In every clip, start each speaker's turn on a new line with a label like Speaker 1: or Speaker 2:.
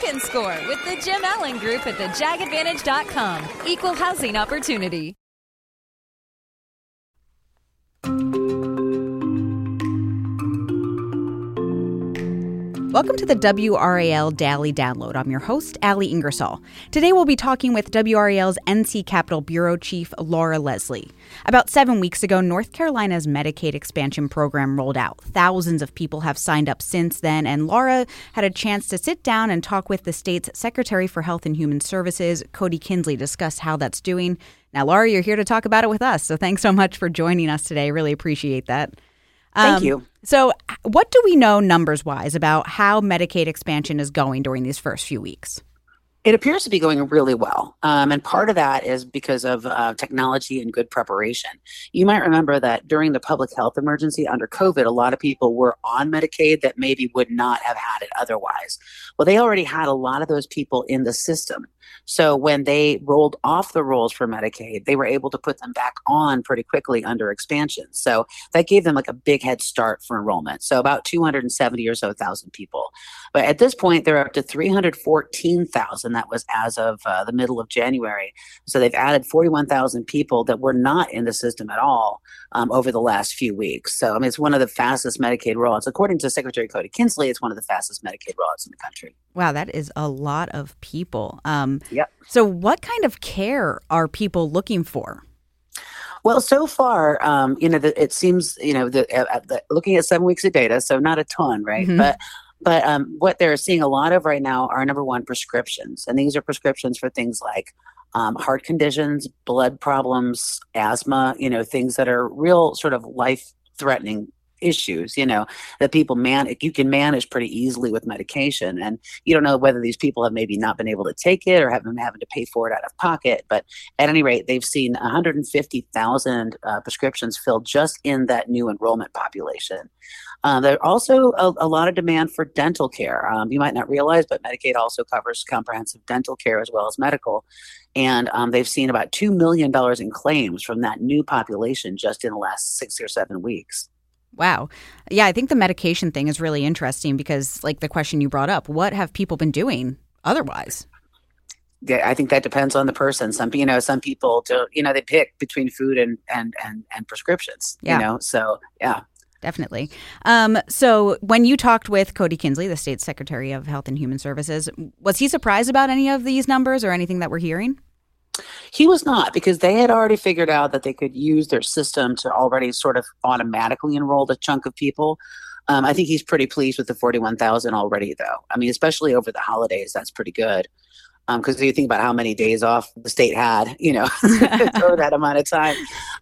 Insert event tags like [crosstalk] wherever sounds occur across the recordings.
Speaker 1: can score with the Jim Allen Group at thejagadvantage.com. Equal housing opportunity.
Speaker 2: Welcome to the WRAL Daily Download. I'm your host, Ali Ingersoll. Today we'll be talking with WRAL's NC Capitol Bureau Chief Laura Leslie. About seven weeks ago, North Carolina's Medicaid expansion program rolled out. Thousands of people have signed up since then, and Laura had a chance to sit down and talk with the state's Secretary for Health and Human Services, Cody Kinsley, discuss how that's doing. Now, Laura, you're here to talk about it with us, so thanks so much for joining us today. Really appreciate that.
Speaker 3: Thank um, you.
Speaker 2: So, what do we know numbers wise about how Medicaid expansion is going during these first few weeks?
Speaker 3: It appears to be going really well. Um, and part of that is because of uh, technology and good preparation. You might remember that during the public health emergency under COVID, a lot of people were on Medicaid that maybe would not have had it otherwise. Well, they already had a lot of those people in the system. So when they rolled off the rolls for Medicaid, they were able to put them back on pretty quickly under expansion. So that gave them like a big head start for enrollment. So about 270 or so thousand people. But at this point, they're up to 314,000. That was as of uh, the middle of January. So they've added 41,000 people that were not in the system at all um, over the last few weeks. So I mean, it's one of the fastest Medicaid rollouts. According to Secretary Cody Kinsley, it's one of the fastest Medicaid rollouts in the country.
Speaker 2: Wow, that is a lot of people. Um,
Speaker 3: yep.
Speaker 2: So, what kind of care are people looking for?
Speaker 3: Well, so far, um, you know, the, it seems, you know, the, uh, the, looking at seven weeks of data, so not a ton, right? Mm-hmm. But but um, what they're seeing a lot of right now are number one prescriptions, and these are prescriptions for things like um, heart conditions, blood problems, asthma, you know, things that are real sort of life threatening issues you know that people man you can manage pretty easily with medication. And you don't know whether these people have maybe not been able to take it or have been having to pay for it out of pocket. But at any rate they've seen 150000 uh, prescriptions filled just in that new enrollment population. Uh, there's also a, a, lot of demand for dental care. Um, you might not realize but medicaid also covers comprehensive dental care as well as medical. And um, they've seen about $2 million in claims from that new population just in the last six or seven weeks
Speaker 2: Wow. Yeah, I think the medication thing is really interesting because, like the question you brought up, what have people been doing otherwise?
Speaker 3: Yeah, I think that depends on the person. Some you know, some people do you know they pick between food and and and, and prescriptions. Yeah. You know, so yeah.
Speaker 2: Definitely. Um, so, when you talked with Cody Kinsley, the state secretary of Health and Human Services, was he surprised about any of these numbers or anything that we're hearing?
Speaker 3: He was not because they had already figured out that they could use their system to already sort of automatically enroll a chunk of people. Um, I think he's pretty pleased with the 41,000 already, though. I mean, especially over the holidays, that's pretty good. Because um, you think about how many days off the state had, you know, [laughs] for that [laughs] amount of time.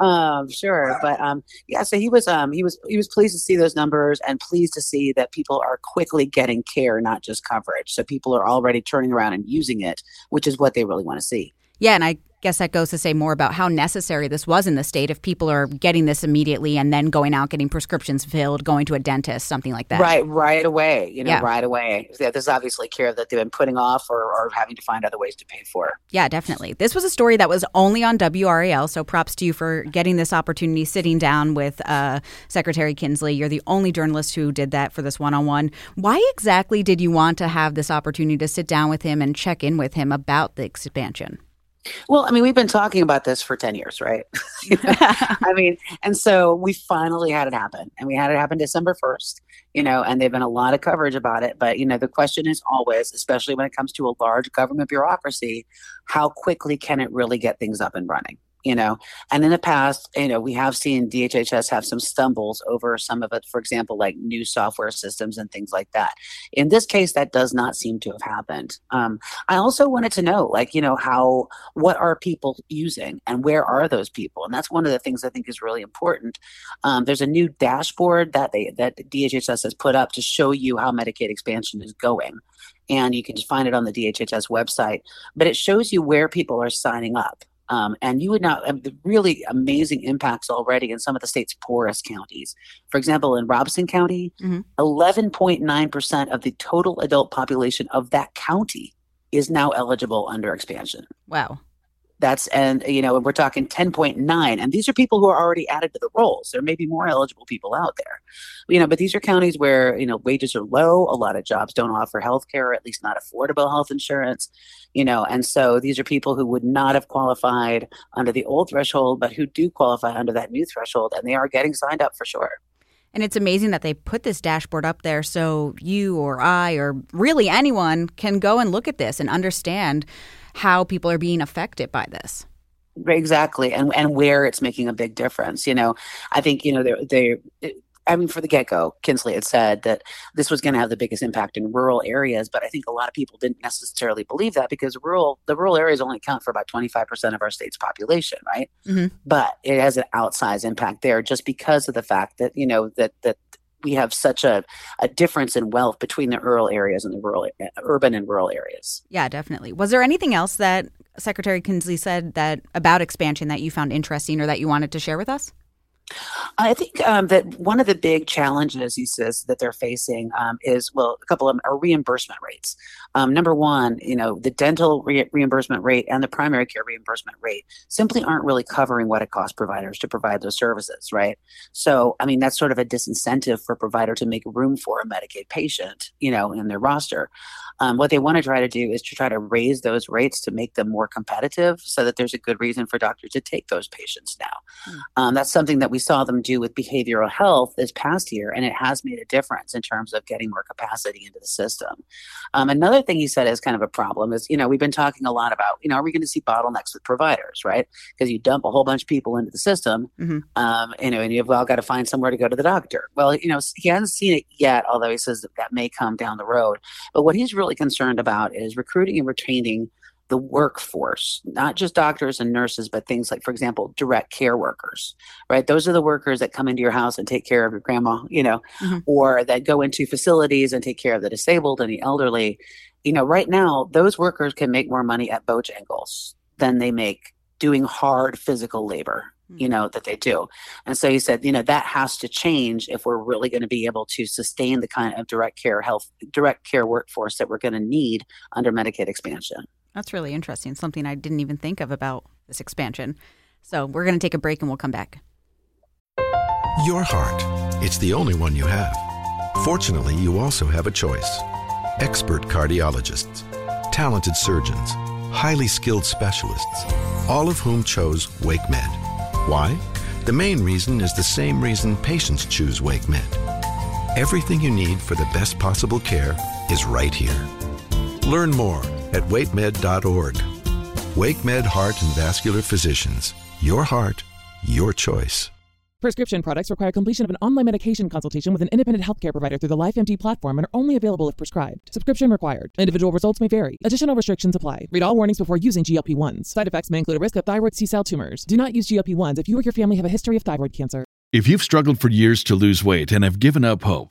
Speaker 3: Um, sure, but um, yeah. So he was um, he was he was pleased to see those numbers and pleased to see that people are quickly getting care, not just coverage. So people are already turning around and using it, which is what they really want to see.
Speaker 2: Yeah, and I guess that goes to say more about how necessary this was in the state if people are getting this immediately and then going out getting prescriptions filled going to a dentist something like that.
Speaker 3: Right right away you know yeah. right away. Yeah, this is obviously care that they've been putting off or, or having to find other ways to pay for.
Speaker 2: Yeah definitely. This was a story that was only on wral so props to you for getting this opportunity sitting down with uh, secretary kinsley. You're the only journalist who did that for this one-on-one. Why exactly did you want to have this opportunity to sit down with him and check in with him about the expansion
Speaker 3: well, I mean, we've been talking about this for 10 years, right? [laughs] [laughs] I mean, and so we finally had it happen. And we had it happen December 1st, you know, and there've been a lot of coverage about it. But, you know, the question is always, especially when it comes to a large government bureaucracy, how quickly can it really get things up and running? You know. And in the past, you know, we have seen DHHS have some stumbles over some of it, for example, like new software systems and things like that. In this case, that does not seem to have happened. Um, I also wanted to know, like, you know, how, what are people using and where are those people? And that's one of the things I think is really important. Um, there's a new dashboard that they, that DHHS has put up to show you how Medicaid expansion is going and you can find it on the DHHS website. But it shows you where people are signing up. Um, and you would not have the really amazing impacts already in some of the state's poorest counties. For example, in Robeson County, mm-hmm. 11.9% of the total adult population of that county is now eligible under expansion.
Speaker 2: Wow
Speaker 3: that's and you know we're talking 10.9 and these are people who are already added to the rolls. There may be more eligible people out there. You know but these are counties where you know wages are low. A lot of jobs don't offer health care or at least not affordable health insurance you know and so these are people who would not have qualified under the old threshold but who do qualify under that new threshold and they are getting signed up for sure.
Speaker 2: And it's amazing that they put this dashboard up there so you or I or really anyone can go and look at this and understand how people are being affected by this
Speaker 3: exactly and and where it's making a big difference you know i think you know they they I mean, for the get go, Kinsley had said that this was going to have the biggest impact in rural areas, but I think a lot of people didn't necessarily believe that because rural, the rural areas only account for about 25% of our state's population, right? Mm-hmm. But it has an outsized impact there just because of the fact that, you know, that, that we have such a, a difference in wealth between the rural areas and the rural urban and rural areas.
Speaker 2: Yeah, definitely. Was there anything else that Secretary Kinsley said that about expansion that you found interesting or that you wanted to share with us?
Speaker 3: I think um, that one of the big challenges he says that they're facing um, is well, a couple of them are reimbursement rates. Um, number one, you know, the dental re- reimbursement rate and the primary care reimbursement rate simply aren't really covering what it costs providers to provide those services, right? So, I mean, that's sort of a disincentive for a provider to make room for a Medicaid patient, you know, in their roster. Um, what they want to try to do is to try to raise those rates to make them more competitive so that there's a good reason for doctors to take those patients now. Mm. Um, that's something that we saw them do with behavioral health this past year, and it has made a difference in terms of getting more capacity into the system. Um, another thing he said is kind of a problem is, you know, we've been talking a lot about, you know, are we going to see bottlenecks with providers, right? Because you dump a whole bunch of people into the system, mm-hmm. um, you know, and you've all got to find somewhere to go to the doctor. Well, you know, he hasn't seen it yet, although he says that that may come down the road. But what he's really concerned about is recruiting and retaining the workforce, not just doctors and nurses, but things like, for example, direct care workers, right? Those are the workers that come into your house and take care of your grandma, you know, mm-hmm. or that go into facilities and take care of the disabled and the elderly. You know, right now, those workers can make more money at Bojangles than they make doing hard physical labor you mm-hmm. know that they do and so he said you know that has to change if we're really going to be able to sustain the kind of direct care health direct care workforce that we're going to need under medicaid expansion
Speaker 2: that's really interesting. Something I didn't even think of about this expansion. So we're going to take a break and we'll come back.
Speaker 4: Your heart. It's the only one you have. Fortunately, you also have a choice. Expert cardiologists, talented surgeons, highly skilled specialists, all of whom chose WakeMed. Why? The main reason is the same reason patients choose WakeMed. Everything you need for the best possible care is right here. Learn more at wakemed.org. WakeMed Heart and Vascular Physicians. Your heart, your choice.
Speaker 5: Prescription products require completion of an online medication consultation with an independent healthcare provider through the LifeMD platform and are only available if prescribed. Subscription required. Individual results may vary. Additional restrictions apply. Read all warnings before using GLP 1s. Side effects may include a risk of thyroid C cell tumors. Do not use GLP 1s if you or your family have a history of thyroid cancer.
Speaker 6: If you've struggled for years to lose weight and have given up hope,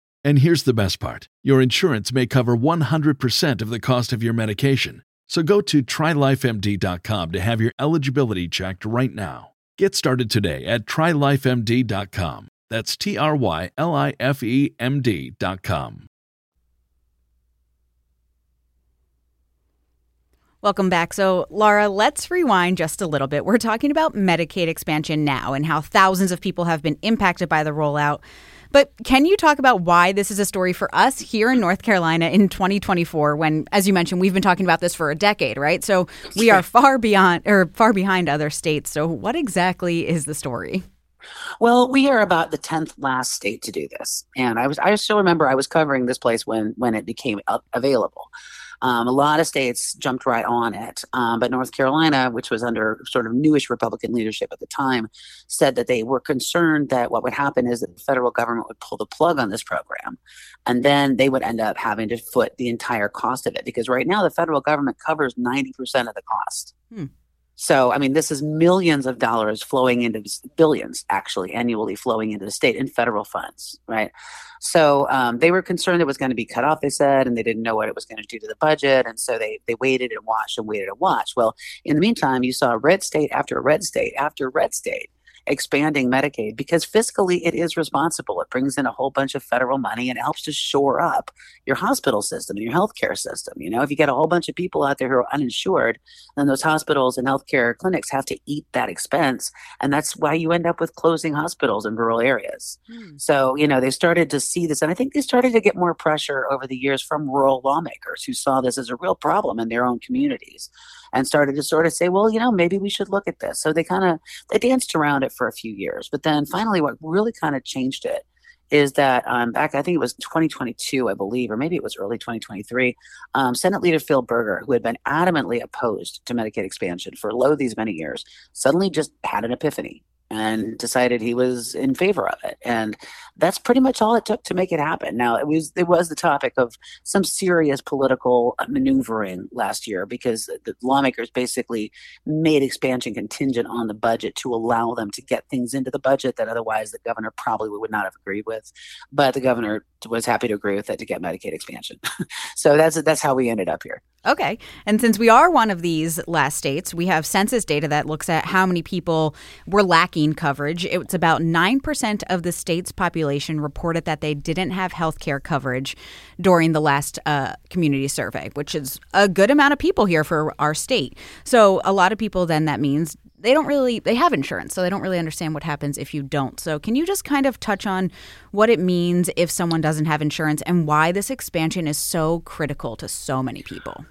Speaker 6: And here's the best part your insurance may cover 100% of the cost of your medication. So go to trylifemd.com to have your eligibility checked right now. Get started today at trylifemd.com. That's T R Y L I F E M D.com.
Speaker 2: Welcome back. So, Laura, let's rewind just a little bit. We're talking about Medicaid expansion now and how thousands of people have been impacted by the rollout. But can you talk about why this is a story for us here in North Carolina in 2024 when as you mentioned we've been talking about this for a decade, right? So we are far beyond or far behind other states. So what exactly is the story?
Speaker 3: Well, we are about the tenth last state to do this, and I was I still remember I was covering this place when when it became available. Um, a lot of states jumped right on it, um, but North Carolina, which was under sort of newish Republican leadership at the time, said that they were concerned that what would happen is that the federal government would pull the plug on this program, and then they would end up having to foot the entire cost of it because right now the federal government covers ninety percent of the cost. Hmm. So, I mean, this is millions of dollars flowing into billions actually annually flowing into the state in federal funds, right? So um, they were concerned it was going to be cut off, they said, and they didn't know what it was going to do to the budget. And so they, they waited and watched and waited and watched. Well, in the meantime, you saw red state after red state after red state expanding Medicaid because fiscally it is responsible. It brings in a whole bunch of federal money and it helps to shore up your hospital system and your healthcare system. You know, if you get a whole bunch of people out there who are uninsured, then those hospitals and healthcare clinics have to eat that expense. And that's why you end up with closing hospitals in rural areas. Hmm. So, you know, they started to see this. And I think they started to get more pressure over the years from rural lawmakers who saw this as a real problem in their own communities and started to sort of say, well, you know, maybe we should look at this. So they kind of they danced around it for a few years, but then finally, what really kind of changed it is that um, back I think it was 2022, I believe, or maybe it was early 2023. Um, Senate Leader Phil Berger, who had been adamantly opposed to Medicaid expansion for lo these many years, suddenly just had an epiphany and decided he was in favor of it. And that's pretty much all it took to make it happen. Now it was it was the topic of some serious political maneuvering last year because the lawmakers basically made expansion contingent on the budget to allow them to get things into the budget that otherwise the governor probably would not have agreed with. But the governor was happy to agree with it to get medicaid expansion. [laughs] So that's that's how we ended up here
Speaker 2: Okay. And since we are one of these last states, we have census data that looks at how many people were lacking coverage. It's about 9% of the state's population reported that they didn't have health care coverage during the last uh, community survey, which is a good amount of people here for our state. So, a lot of people then that means they don't really they have insurance so they don't really understand what happens if you don't. So can you just kind of touch on what it means if someone doesn't have insurance and why this expansion is so critical to so many people?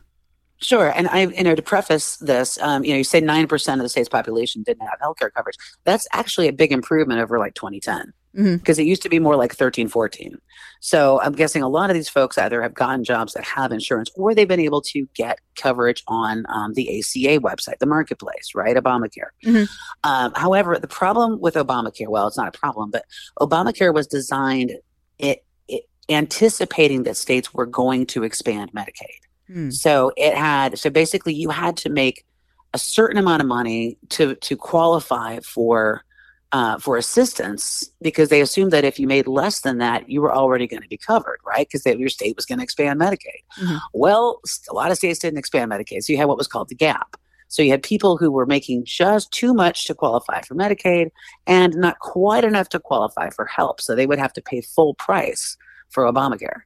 Speaker 3: Sure, and I, you know, to preface this, um, you know, you say nine percent of the state's population didn't have healthcare coverage. That's actually a big improvement over like 2010, because mm-hmm. it used to be more like 13, 14. So I'm guessing a lot of these folks either have gotten jobs that have insurance, or they've been able to get coverage on um, the ACA website, the marketplace, right, Obamacare. Mm-hmm. Um, however, the problem with Obamacare, well, it's not a problem, but Obamacare was designed it, it anticipating that states were going to expand Medicaid. Hmm. So it had so basically you had to make a certain amount of money to to qualify for uh, for assistance because they assumed that if you made less than that, you were already going to be covered, right? Because your state was going to expand Medicaid. Mm-hmm. Well, a lot of states didn't expand Medicaid, so you had what was called the gap. So you had people who were making just too much to qualify for Medicaid and not quite enough to qualify for help. So they would have to pay full price for Obamacare.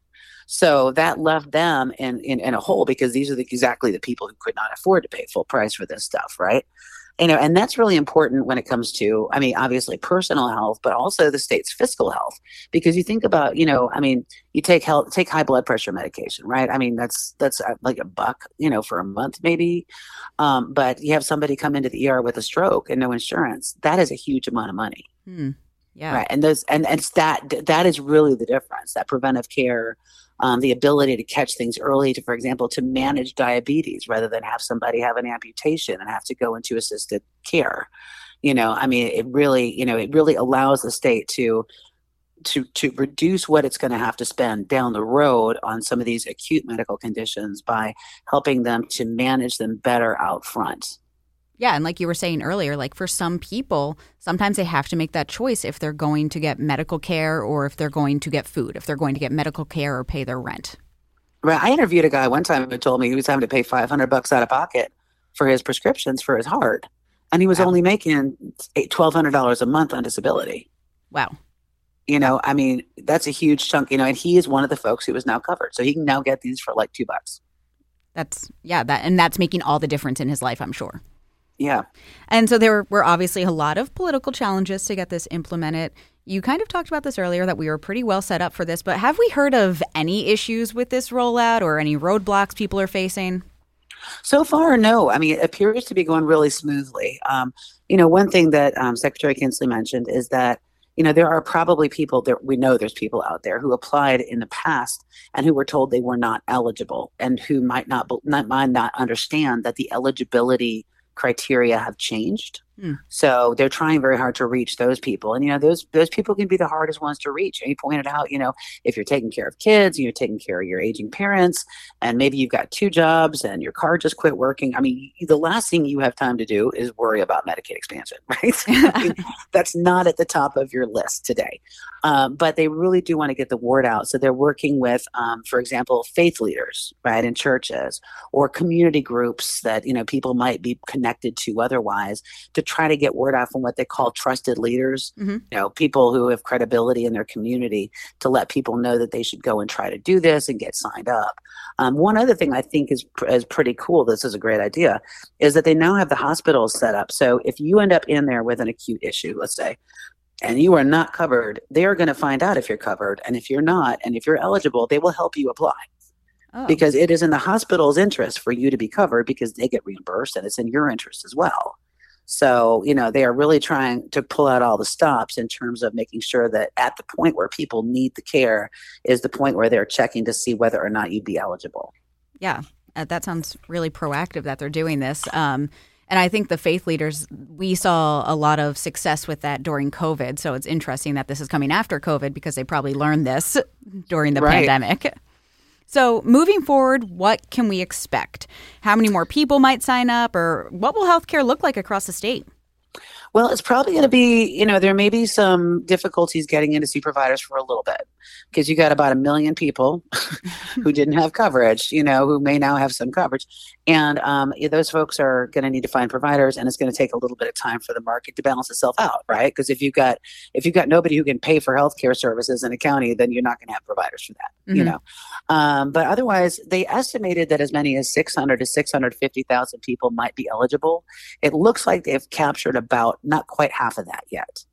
Speaker 3: So that left them in, in, in a hole because these are the, exactly the people who could not afford to pay full price for this stuff, right? You know, and that's really important when it comes to, I mean, obviously personal health, but also the state's fiscal health. Because you think about, you know, I mean, you take health, take high blood pressure medication, right? I mean, that's that's uh, like a buck, you know, for a month maybe. Um, but you have somebody come into the ER with a stroke and no insurance. That is a huge amount of money. Hmm.
Speaker 2: Yeah.
Speaker 3: Right. And those and, and it's that that is really the difference. That preventive care um, the ability to catch things early to, for example, to manage diabetes rather than have somebody have an amputation and have to go into assisted care. You know, I mean, it really, you know, it really allows the state to to to reduce what it's going to have to spend down the road on some of these acute medical conditions by helping them to manage them better out front.
Speaker 2: Yeah, and like you were saying earlier, like for some people, sometimes they have to make that choice if they're going to get medical care or if they're going to get food, if they're going to get medical care or pay their rent.
Speaker 3: Right. I interviewed a guy one time who told me he was having to pay 500 bucks out of pocket for his prescriptions for his heart. And he was wow. only making $1,200 a month on disability.
Speaker 2: Wow.
Speaker 3: You know, I mean, that's a huge chunk, you know, and he is one of the folks who is now covered. So he can now get these for like two bucks.
Speaker 2: That's, yeah, that, and that's making all the difference in his life, I'm sure.
Speaker 3: Yeah.
Speaker 2: And so there were obviously a lot of political challenges to get this implemented. You kind of talked about this earlier that we were pretty well set up for this, but have we heard of any issues with this rollout or any roadblocks people are facing?
Speaker 3: So far, no. I mean, it appears to be going really smoothly. Um, you know, one thing that um, Secretary Kinsley mentioned is that you know there are probably people that we know there's people out there who applied in the past and who were told they were not eligible and who might not not might not understand that the eligibility criteria have changed Hmm. So they're trying very hard to reach those people, and you know those those people can be the hardest ones to reach. And he pointed out, you know, if you're taking care of kids, you're taking care of your aging parents, and maybe you've got two jobs and your car just quit working. I mean, the last thing you have time to do is worry about Medicaid expansion, [laughs] right? [laughs] I mean, that's not at the top of your list today. Um, but they really do want to get the word out, so they're working with, um, for example, faith leaders, right, in churches or community groups that you know people might be connected to otherwise to try to get word out from what they call trusted leaders, mm-hmm. you know, people who have credibility in their community to let people know that they should go and try to do this and get signed up. Um, one other thing I think is is pretty cool. This is a great idea, is that they now have the hospitals set up. So if you end up in there with an acute issue, let's say, and you are not covered, they are going to find out if you're covered, and if you're not, and if you're eligible, they will help you apply. Oh. Because it is in the hospital's interest for you to be covered because they get reimbursed and it's in your interest as well. So, you know, they are really trying to pull out all the stops in terms of making sure that at the point where people need the care is the point where they're checking to see whether or not you'd be eligible.
Speaker 2: Yeah, uh, that sounds really proactive that they're doing this. Um, and I think the faith leaders, we saw a lot of success with that during COVID. So it's interesting that this is coming after COVID because they probably learned this [laughs] during the right. pandemic. So, moving forward, what can we expect? How many more people might sign up, or what will healthcare look like across the state?
Speaker 3: Well, it's probably going to be, you know, there may be some difficulties getting in to see providers for a little bit because you got about a million people [laughs] who didn't have coverage, you know, who may now have some coverage. And um, those folks are going to need to find providers, and it's going to take a little bit of time for the market to balance itself out, right? Because if you've got if you've got nobody who can pay for healthcare services in a county, then you're not going to have providers for that, mm-hmm. you know. Um, but otherwise, they estimated that as many as 600 to 650,000 people might be eligible. It looks like they've captured about not quite half of that yet.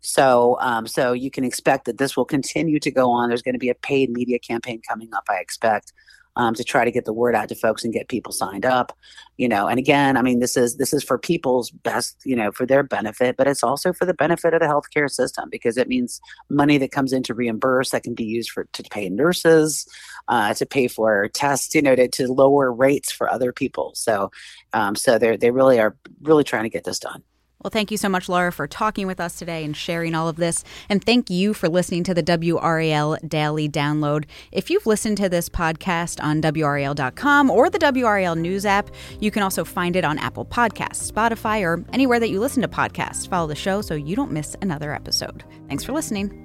Speaker 3: So, um, so you can expect that this will continue to go on. There's going to be a paid media campaign coming up, I expect, um, to try to get the word out to folks and get people signed up. You know, and again, I mean, this is this is for people's best, you know, for their benefit, but it's also for the benefit of the healthcare system because it means money that comes in to reimburse that can be used for to pay nurses, uh, to pay for tests, you know, to, to lower rates for other people. So, um, so they they really are really trying to get this done.
Speaker 2: Well, thank you so much, Laura, for talking with us today and sharing all of this. And thank you for listening to the WRAL Daily Download. If you've listened to this podcast on WRAL.com or the WRAL News app, you can also find it on Apple Podcasts, Spotify, or anywhere that you listen to podcasts. Follow the show so you don't miss another episode. Thanks for listening.